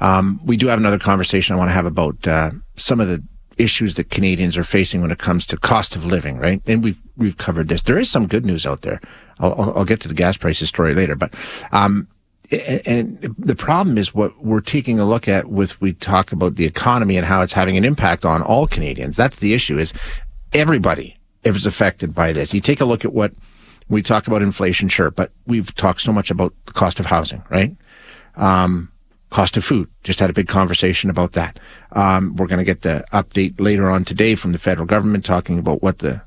Um, we do have another conversation I want to have about uh, some of the issues that Canadians are facing when it comes to cost of living, right? And we've we've covered this. There is some good news out there. I'll, I'll get to the gas prices story later, but um, and the problem is what we're taking a look at with we talk about the economy and how it's having an impact on all Canadians. That's the issue is everybody is affected by this. You take a look at what we talk about inflation, sure, but we've talked so much about the cost of housing, right? Um, cost of food. Just had a big conversation about that. Um, we're going to get the update later on today from the federal government talking about what the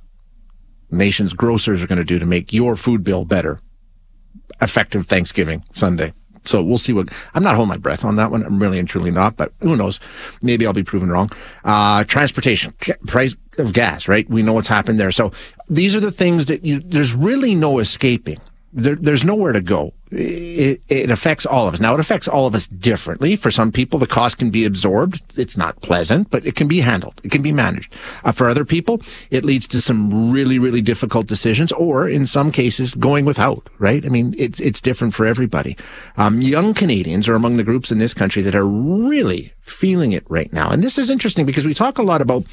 nation's grocers are going to do to make your food bill better effective Thanksgiving Sunday. So we'll see what, I'm not holding my breath on that one. I'm really and truly not, but who knows? Maybe I'll be proven wrong. Uh, transportation, price of gas, right? We know what's happened there. So these are the things that you, there's really no escaping there, there's nowhere to go. It, it, affects all of us. Now, it affects all of us differently. For some people, the cost can be absorbed. It's not pleasant, but it can be handled. It can be managed. Uh, for other people, it leads to some really, really difficult decisions, or in some cases, going without. Right? I mean, it's it's different for everybody. Um, young Canadians are among the groups in this country that are really feeling it right now, and this is interesting because we talk a lot about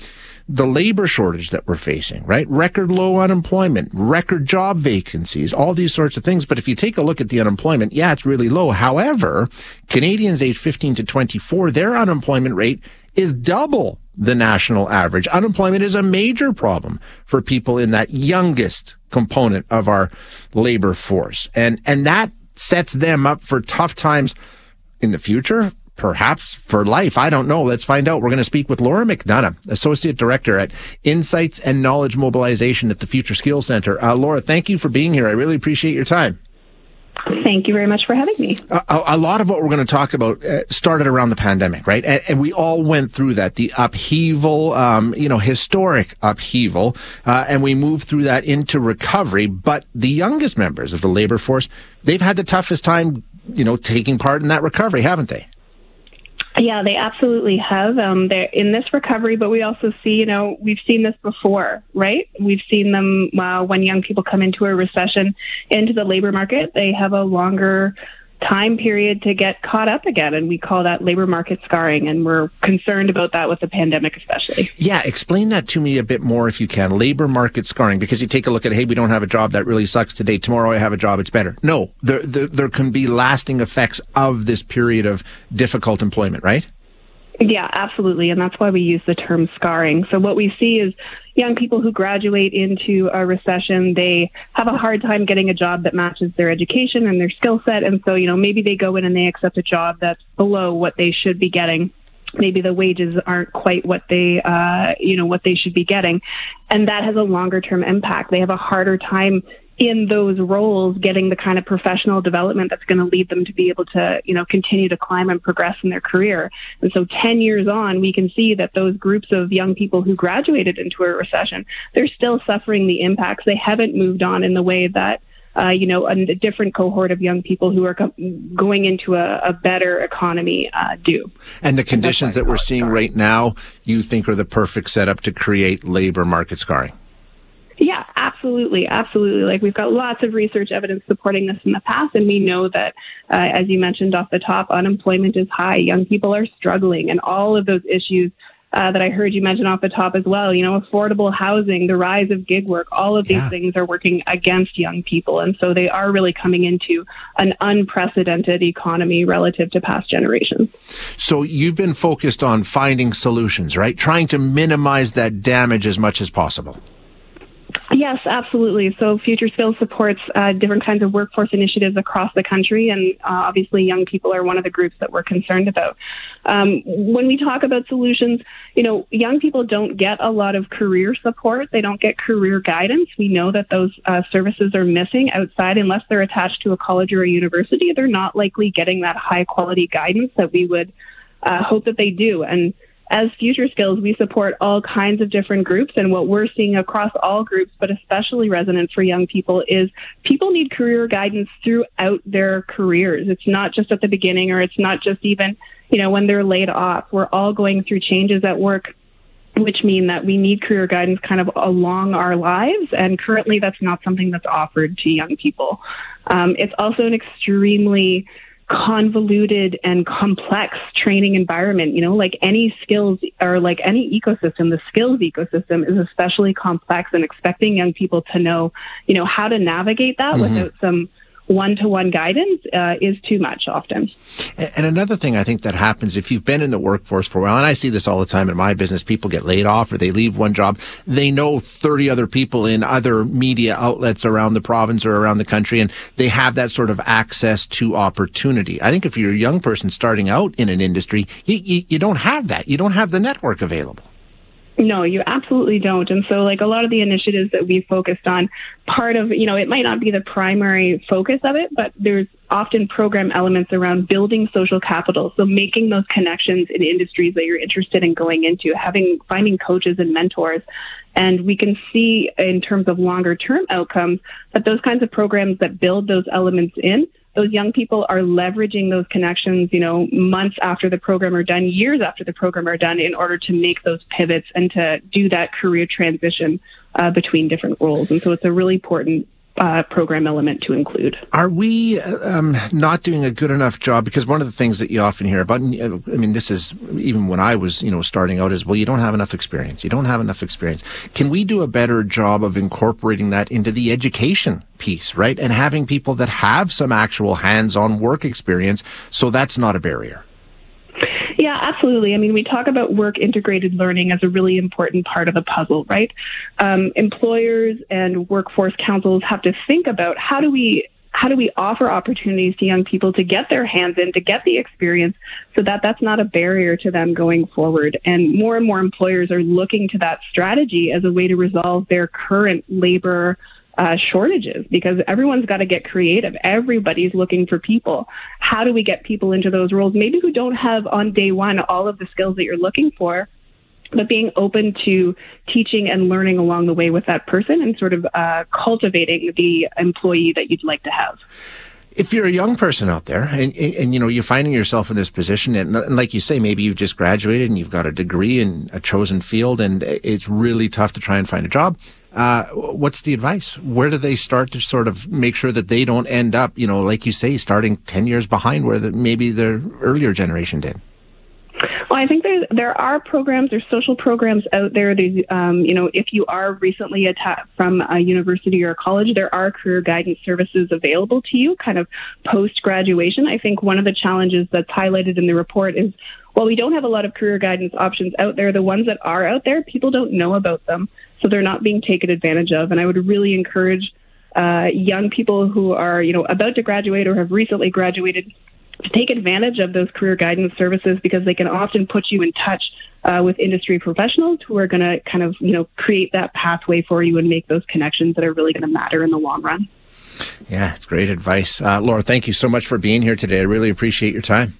the labor shortage that we're facing, right? Record low unemployment, record job vacancies, all these sorts of things. But if you take a look at the unemployment, yeah, it's really low. However, Canadians age 15 to 24, their unemployment rate is double the national average. Unemployment is a major problem for people in that youngest component of our labor force. And, and that sets them up for tough times in the future perhaps for life. I don't know. Let's find out. We're going to speak with Laura McDonough, Associate Director at Insights and Knowledge Mobilization at the Future Skills Centre. Uh, Laura, thank you for being here. I really appreciate your time. Thank you very much for having me. A, a lot of what we're going to talk about uh, started around the pandemic, right? And, and, we all went through that, the upheaval, um, you know, historic upheaval, uh, and we moved through that into recovery. But the youngest members of the labor force, they've had the toughest time, you know, taking part in that recovery, haven't they? Yeah, they absolutely have. Um, they're in this recovery, but we also see, you know, we've seen this before, right? We've seen them uh, when young people come into a recession into the labor market, they have a longer time period to get caught up again. And we call that labor market scarring. And we're concerned about that with the pandemic, especially. Yeah. Explain that to me a bit more if you can. Labor market scarring, because you take a look at, hey, we don't have a job that really sucks today. Tomorrow I have a job. It's better. No, there, there, there can be lasting effects of this period of difficult employment, right? Yeah, absolutely. And that's why we use the term scarring. So what we see is young people who graduate into a recession, they have a hard time getting a job that matches their education and their skill set. And so, you know, maybe they go in and they accept a job that's below what they should be getting maybe the wages aren't quite what they uh, you know what they should be getting and that has a longer term impact they have a harder time in those roles getting the kind of professional development that's going to lead them to be able to, you know, continue to climb and progress in their career. And so 10 years on, we can see that those groups of young people who graduated into a recession, they're still suffering the impacts. They haven't moved on in the way that uh, you know, a, different cohort of young people who are co- going into a, a better economy uh, do. And the conditions that we're seeing right now, you think are the perfect setup to create labor market scarring? Yeah, absolutely, absolutely. Like we've got lots of research evidence supporting this in the past, and we know that, uh, as you mentioned off the top, unemployment is high, young people are struggling, and all of those issues uh, that I heard you mention off the top as well. You know, affordable housing, the rise of gig work, all of these yeah. things are working against young people. And so they are really coming into an unprecedented economy relative to past generations. So you've been focused on finding solutions, right? Trying to minimize that damage as much as possible. Yes, absolutely. So Future Skills supports uh, different kinds of workforce initiatives across the country, and uh, obviously young people are one of the groups that we're concerned about. Um, when we talk about solutions, you know, young people don't get a lot of career support. They don't get career guidance. We know that those uh, services are missing outside unless they're attached to a college or a university. They're not likely getting that high quality guidance that we would uh, hope that they do. And as Future Skills, we support all kinds of different groups. And what we're seeing across all groups, but especially resonant for young people, is people need career guidance throughout their careers. It's not just at the beginning or it's not just even, you know, when they're laid off. We're all going through changes at work which mean that we need career guidance kind of along our lives. And currently, that's not something that's offered to young people. Um, it's also an extremely convoluted and complex training environment. You know, like any skills or like any ecosystem, the skills ecosystem is especially complex and expecting young people to know, you know, how to navigate that mm-hmm. without some one to one guidance uh, is too much often. And another thing I think that happens if you've been in the workforce for a while, and I see this all the time in my business, people get laid off or they leave one job. They know 30 other people in other media outlets around the province or around the country, and they have that sort of access to opportunity. I think if you're a young person starting out in an industry, you, you, you don't have that. You don't have the network available. No, you absolutely don't. And so, like a lot of the initiatives that we focused on, part of, you know, it might not be the primary focus of it, but there's often program elements around building social capital. So, making those connections in industries that you're interested in going into, having, finding coaches and mentors. And we can see in terms of longer term outcomes that those kinds of programs that build those elements in those young people are leveraging those connections, you know, months after the program are done, years after the program are done, in order to make those pivots and to do that career transition uh, between different roles. And so it's a really important uh, program element to include. Are we um, not doing a good enough job? Because one of the things that you often hear about, I mean, this is even when I was, you know, starting out, is well, you don't have enough experience. You don't have enough experience. Can we do a better job of incorporating that into the education piece, right? And having people that have some actual hands-on work experience, so that's not a barrier. Absolutely. I mean, we talk about work integrated learning as a really important part of the puzzle, right? Um, employers and workforce councils have to think about how do we how do we offer opportunities to young people to get their hands in, to get the experience, so that that's not a barrier to them going forward. And more and more employers are looking to that strategy as a way to resolve their current labor uh, shortages because everyone's got to get creative. Everybody's looking for people. How do we get people into those roles? Maybe who don't have on day one all of the skills that you're looking for, but being open to teaching and learning along the way with that person and sort of uh, cultivating the employee that you'd like to have if you're a young person out there and, and, and, you know you're finding yourself in this position and, and, like you say maybe you've just graduated and you've got a degree in a chosen field and it's really tough to try and find a job uh, what's the advice? Where do they start to sort of make sure that they don't end up, you know, like you say, starting 10 years behind where the, maybe their earlier generation did? I think there there are programs, there's social programs out there. Um, you know, if you are recently from a university or a college, there are career guidance services available to you, kind of post graduation. I think one of the challenges that's highlighted in the report is while we don't have a lot of career guidance options out there, the ones that are out there, people don't know about them. So they're not being taken advantage of. And I would really encourage uh, young people who are, you know, about to graduate or have recently graduated to take advantage of those career guidance services because they can often put you in touch uh, with industry professionals who are going to kind of, you know, create that pathway for you and make those connections that are really going to matter in the long run. Yeah, it's great advice. Uh, Laura, thank you so much for being here today. I really appreciate your time.